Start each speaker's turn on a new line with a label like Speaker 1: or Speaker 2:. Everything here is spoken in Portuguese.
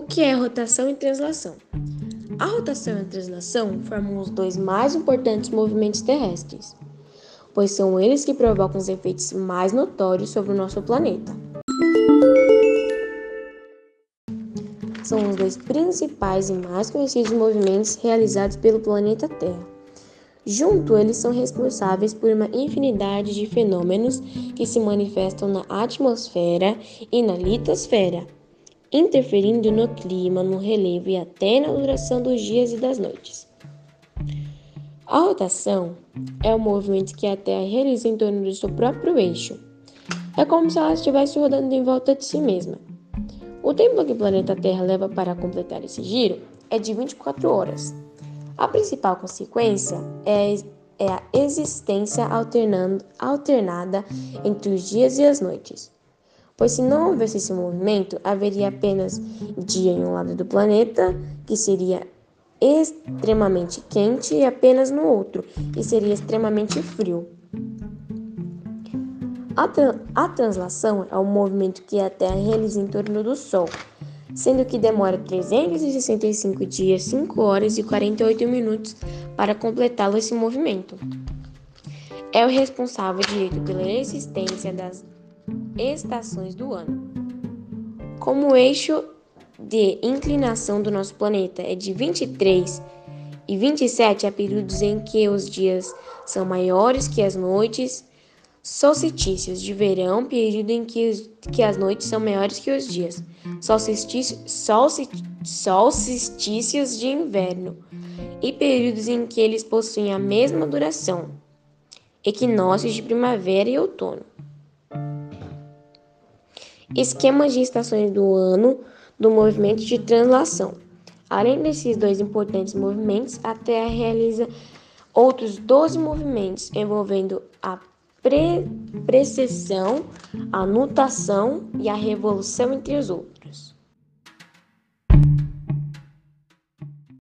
Speaker 1: que é rotação e translação? A rotação e a translação formam os dois mais importantes movimentos terrestres, pois são eles que provocam os efeitos mais notórios sobre o nosso planeta. São os dois principais e mais conhecidos movimentos realizados pelo planeta Terra. Junto, eles são responsáveis por uma infinidade de fenômenos que se manifestam na atmosfera e na litosfera interferindo no clima, no relevo e até na duração dos dias e das noites. A rotação é o movimento que a Terra realiza em torno do seu próprio eixo. É como se ela estivesse rodando em volta de si mesma. O tempo que o planeta Terra leva para completar esse giro é de 24 horas. A principal consequência é, é a existência alternada entre os dias e as noites pois se não houvesse esse movimento, haveria apenas dia em um lado do planeta, que seria extremamente quente, e apenas no outro, que seria extremamente frio. A, tra a translação é o movimento que a Terra realiza em torno do Sol, sendo que demora 365 dias, 5 horas e 48 minutos para completá-lo esse movimento. É o responsável direito pela existência das estações do ano. Como o eixo de inclinação do nosso planeta é de 23 e 27 há períodos em que os dias são maiores que as noites, solstícios de verão, período em que, que as noites são maiores que os dias, solstício, solstícios de inverno e períodos em que eles possuem a mesma duração, equinócios de primavera e outono esquemas de estações do ano do movimento de translação. Além desses dois importantes movimentos, a Terra realiza outros 12 movimentos envolvendo a pre precessão, a nutação e a revolução entre os outros.